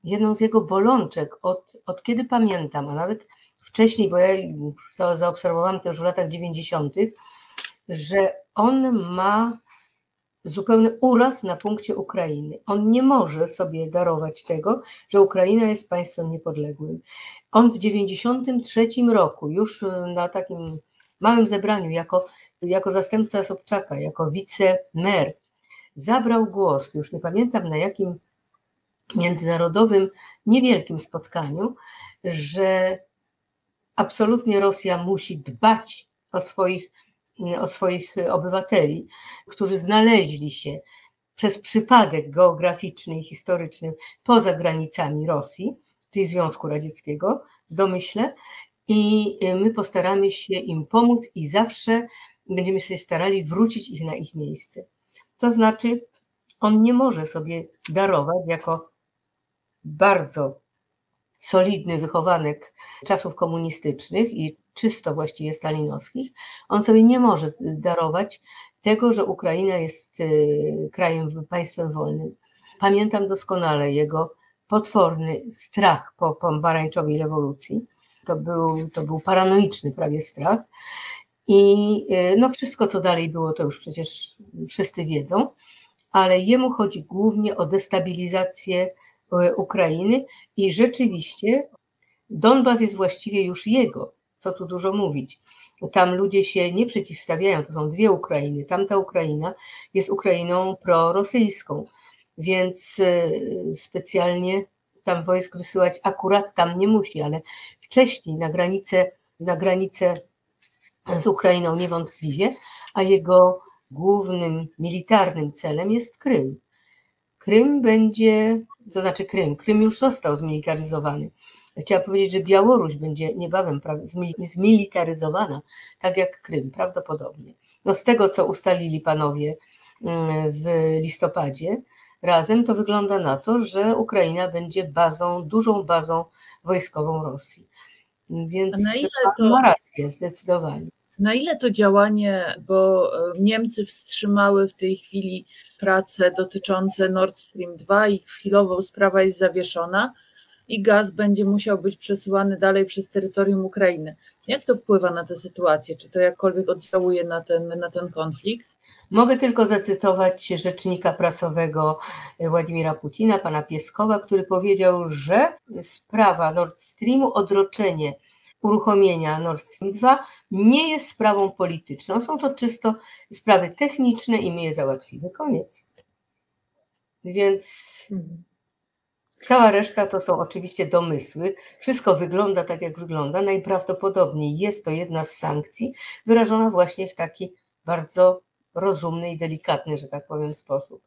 jedną z jego bolączek od, od kiedy pamiętam, a nawet wcześniej, bo ja zaobserwowałam to już w latach 90., że on ma zupełny uraz na punkcie Ukrainy. On nie może sobie darować tego, że Ukraina jest państwem niepodległym. On w 93 roku, już na takim małym zebraniu, jako, jako zastępca Sobczaka, jako wicemer, zabrał głos, już nie pamiętam na jakim międzynarodowym, niewielkim spotkaniu, że absolutnie Rosja musi dbać o swoich, o swoich obywateli, którzy znaleźli się przez przypadek geograficzny i historyczny poza granicami Rosji, czyli Związku Radzieckiego, w domyśle, i my postaramy się im pomóc i zawsze będziemy się starali wrócić ich na ich miejsce. To znaczy, on nie może sobie darować jako bardzo solidny wychowanek czasów komunistycznych i czysto właściwie stalinowskich, on sobie nie może darować tego, że Ukraina jest y, krajem, państwem wolnym. Pamiętam doskonale jego potworny strach po pomarańczowej rewolucji. To był, to był paranoiczny prawie strach. I y, no wszystko, co dalej było, to już przecież wszyscy wiedzą, ale jemu chodzi głównie o destabilizację E, Ukrainy i rzeczywiście Donbas jest właściwie już jego, co tu dużo mówić. Tam ludzie się nie przeciwstawiają, to są dwie Ukrainy. Tamta Ukraina jest Ukrainą prorosyjską, więc e, specjalnie tam wojsk wysyłać akurat tam nie musi, ale wcześniej na granicę, na granicę z Ukrainą niewątpliwie, a jego głównym militarnym celem jest Krym. Krym będzie to znaczy Krym. Krym już został zmilitaryzowany. Chciałam powiedzieć, że Białoruś będzie niebawem zmilitaryzowana, tak jak Krym, prawdopodobnie. No z tego, co ustalili panowie mm, w listopadzie razem, to wygląda na to, że Ukraina będzie bazą, dużą bazą wojskową Rosji. Więc ma rację, zdecydowanie. Na ile to działanie, bo e, Niemcy wstrzymały w tej chwili prace dotyczące Nord Stream 2 i chwilowo sprawa jest zawieszona i gaz będzie musiał być przesyłany dalej przez terytorium Ukrainy. Jak to wpływa na tę sytuację? Czy to jakkolwiek oddziałuje na ten, na ten konflikt? Mogę tylko zacytować rzecznika prasowego Władimira Putina, pana Pieskowa, który powiedział, że sprawa Nord Streamu, odroczenie uruchomienia Nord Stream 2 nie jest sprawą polityczną. Są to czysto sprawy techniczne i my je załatwimy. Koniec. Więc Cała reszta to są oczywiście domysły. Wszystko wygląda tak, jak wygląda. Najprawdopodobniej jest to jedna z sankcji wyrażona właśnie w taki bardzo rozumny i delikatny, że tak powiem, sposób.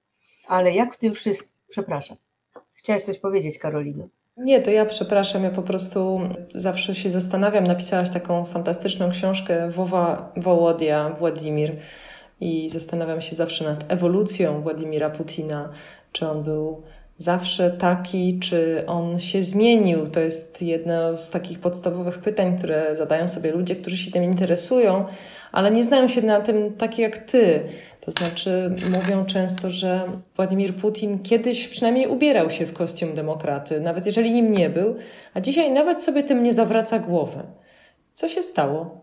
Ale jak w tym wszystkim. Przepraszam. Chciałaś coś powiedzieć, Karolino? Nie, to ja przepraszam, ja po prostu zawsze się zastanawiam. Napisałaś taką fantastyczną książkę Wowa Wołodia, Władimir i zastanawiam się zawsze nad ewolucją Władimira Putina. Czy on był zawsze taki, czy on się zmienił? To jest jedno z takich podstawowych pytań, które zadają sobie ludzie, którzy się tym interesują, ale nie znają się na tym tak jak ty. To znaczy, mówią często, że Władimir Putin kiedyś przynajmniej ubierał się w kostium demokraty, nawet jeżeli nim nie był, a dzisiaj nawet sobie tym nie zawraca głowy. Co się stało?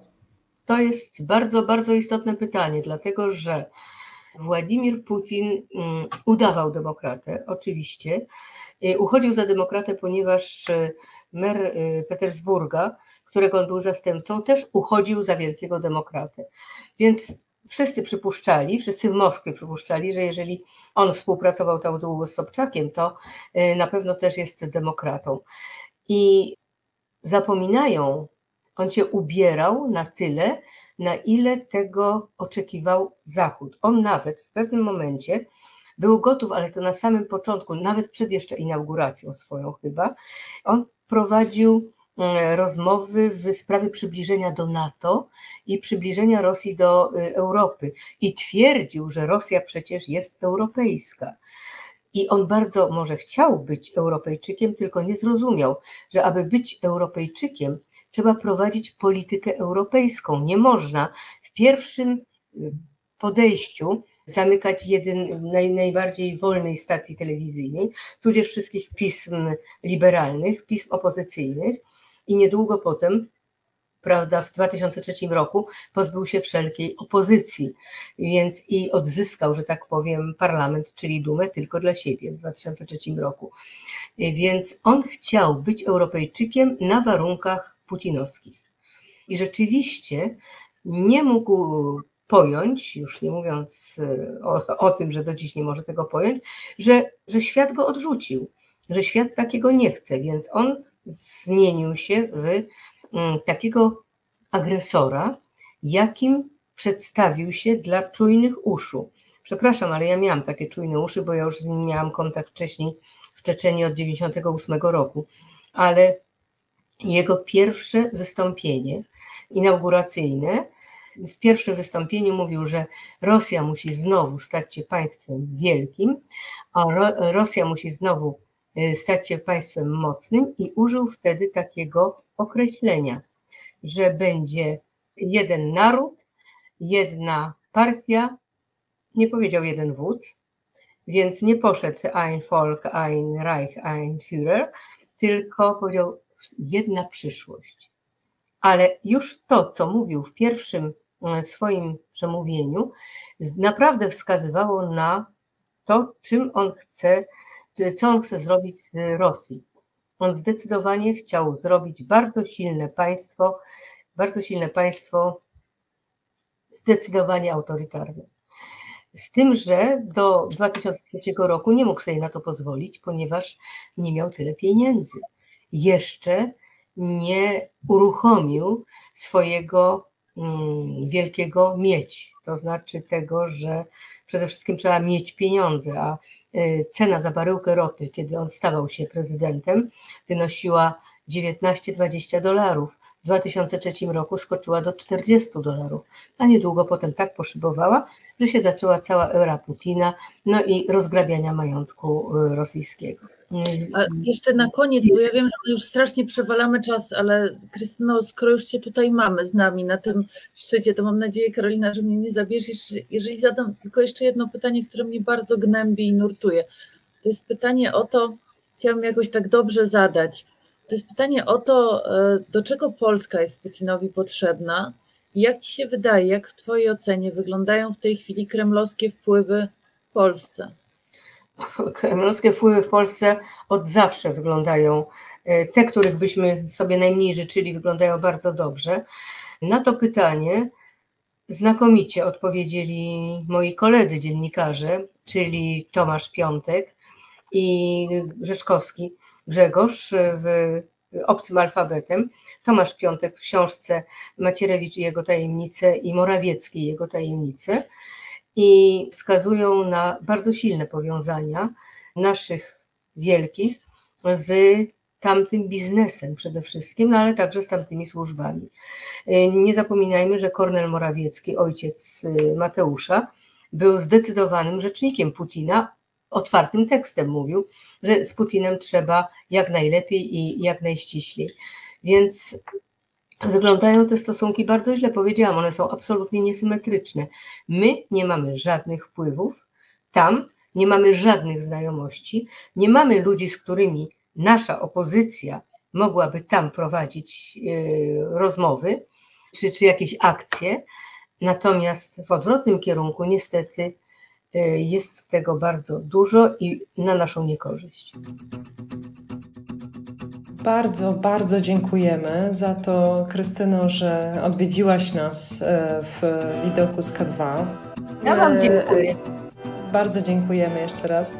To jest bardzo, bardzo istotne pytanie, dlatego że Władimir Putin mm, udawał demokratę, oczywiście. Uchodził za demokratę, ponieważ y, mer y, Petersburga, którego on był zastępcą, też uchodził za wielkiego demokratę. Więc wszyscy przypuszczali, wszyscy w Moskwie przypuszczali, że jeżeli on współpracował tak długo z Sobczakiem, to na pewno też jest demokratą. I zapominają, on się ubierał na tyle, na ile tego oczekiwał Zachód. On nawet w pewnym momencie był gotów, ale to na samym początku, nawet przed jeszcze inauguracją swoją chyba, on prowadził rozmowy w sprawie przybliżenia do NATO i przybliżenia Rosji do y, Europy i twierdził, że Rosja przecież jest europejska. I on bardzo może chciał być Europejczykiem, tylko nie zrozumiał, że aby być Europejczykiem, trzeba prowadzić politykę europejską. Nie można w pierwszym y, podejściu zamykać jeden, naj, najbardziej wolnej stacji telewizyjnej, tudzież wszystkich pism liberalnych, pism opozycyjnych i niedługo potem prawda, w 2003 roku pozbył się wszelkiej opozycji, więc i odzyskał, że tak powiem, parlament, czyli Dumę tylko dla siebie w 2003 roku. Więc on chciał być Europejczykiem na warunkach putinowskich. I rzeczywiście nie mógł pojąć, już nie mówiąc e, o, o, tym, że do dziś nie może tego pojąć, że, że świat go odrzucił, że świat takiego nie chce, więc on zmienił się w mm, takiego agresora, jakim przedstawił się dla czujnych uszu. Przepraszam, ale ja miałam takie czujne uszy, bo ja już z nim miałam kontakt wcześniej w Czeczeniu od 98 roku, ale jego pierwsze wystąpienie inauguracyjne. W pierwszym wystąpieniu mówił, że Rosja musi znowu stać się państwem wielkim, a Rosja musi znowu stać się państwem mocnym i użył wtedy takiego określenia, że będzie jeden naród, jedna partia, nie powiedział jeden wódz, więc nie poszedł ein Volk, ein Reich, ein Führer, tylko powiedział jedna przyszłość. Ale już to, co mówił w pierwszym e, swoim przemówieniu, naprawdę wskazywało na to, czym on chce, co on chce zrobić z Rosji. On zdecydowanie chciał zrobić bardzo silne państwo, bardzo silne państwo, zdecydowanie autorytarne. Z tym, że do 2003 roku nie mógł sobie na to pozwolić, ponieważ nie miał tyle pieniędzy jeszcze nie uruchomił swojego mm, wielkiego mieć. To znaczy tego, że przede wszystkim trzeba mieć pieniądze, a cena za baryłkę ropy, kiedy on stawał się prezydentem, wynosiła 19-20 dolarów. W 2003 roku skoczyła do 40 dolarów, a niedługo potem tak poszybowała, że się zaczęła cała era Putina, no i rozgrabiania majątku y, rosyjskiego. A jeszcze na koniec, bo ja wiem, że już strasznie przewalamy czas, ale Krystyno, skoro już Cię tutaj mamy z nami na tym szczycie, to mam nadzieję, Karolina, że mnie nie zabierzesz. Jeżeli zadam tylko jeszcze jedno pytanie, które mnie bardzo gnębi i nurtuje. To jest pytanie o to, chciałabym jakoś tak dobrze zadać. To jest pytanie o to, e, do czego Polska jest Putinowi potrzebna i jak Ci się wydaje, jak w Twojej ocenie wyglądają w tej chwili kremlowskie wpływy w Polsce? kremlowskie wpływy w Polsce od zawsze wyglądają, e, te, których byśmy sobie najmniej życzyli, wyglądają bardzo dobrze. Na to pytanie znakomicie odpowiedzieli moi koledzy dziennikarze, czyli Tomasz Piątek i Rzeczkowski Grzegorz w obcym alfabetem, Tomasz Piątek w książce Macierewicz i jego tajemnice i Morawiecki i jego tajemnice i wskazują na bardzo silne powiązania naszych wielkich z tamtym biznesem przede wszystkim, no ale także z tamtymi służbami. Nie zapominajmy, że Kornel Morawiecki, ojciec Mateusza, był zdecydowanym rzecznikiem Putina, otwartym tekstem mówił, że z Putinem trzeba jak najlepiej i jak najściślej. Więc wyglądają te stosunki bardzo źle, powiedziałam, one są absolutnie niesymetryczne. My nie mamy żadnych wpływów, tam nie mamy żadnych znajomości, nie mamy ludzi, z którymi nasza opozycja mogłaby tam prowadzić e, rozmowy czy, czy jakieś akcje. Natomiast w odwrotnym kierunku niestety jest tego bardzo dużo i na naszą niekorzyść. Bardzo, bardzo dziękujemy za to, Krystyno, że odwiedziłaś nas e, w widoku z K2. Ja Wam dziękuję. Bardzo dziękujemy jeszcze raz.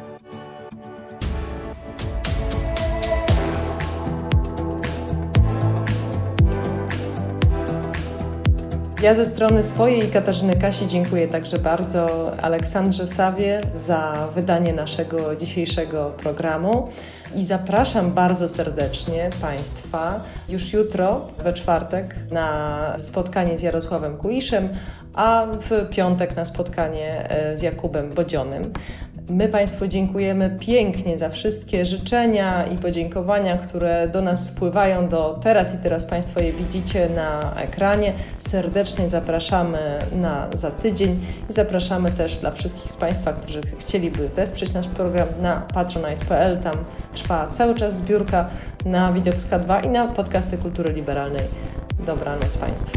Ja ze strony swojej i Katarzyny Kasi dziękuję także bardzo Aleksandrze Sawie za wydanie naszego dzisiejszego programu i zapraszam bardzo serdecznie Państwa już jutro, we czwartek, na spotkanie z Jarosławem Kuiszem, a w piątek na spotkanie e, z Jakubem Bodzionym. My Państwu dziękujemy pięknie za wszystkie życzenia i podziękowania, które do nas spływają do teraz i teraz Państwo je widzicie na ekranie. Serdecznie zapraszamy na za tydzień i zapraszamy też dla wszystkich z Państwa, którzy chcieliby wesprzeć nasz program na patronite.pl. Tam trwa cały czas zbiórka na Widok 2 i na podcasty kultury liberalnej. Dobranoc Państwu.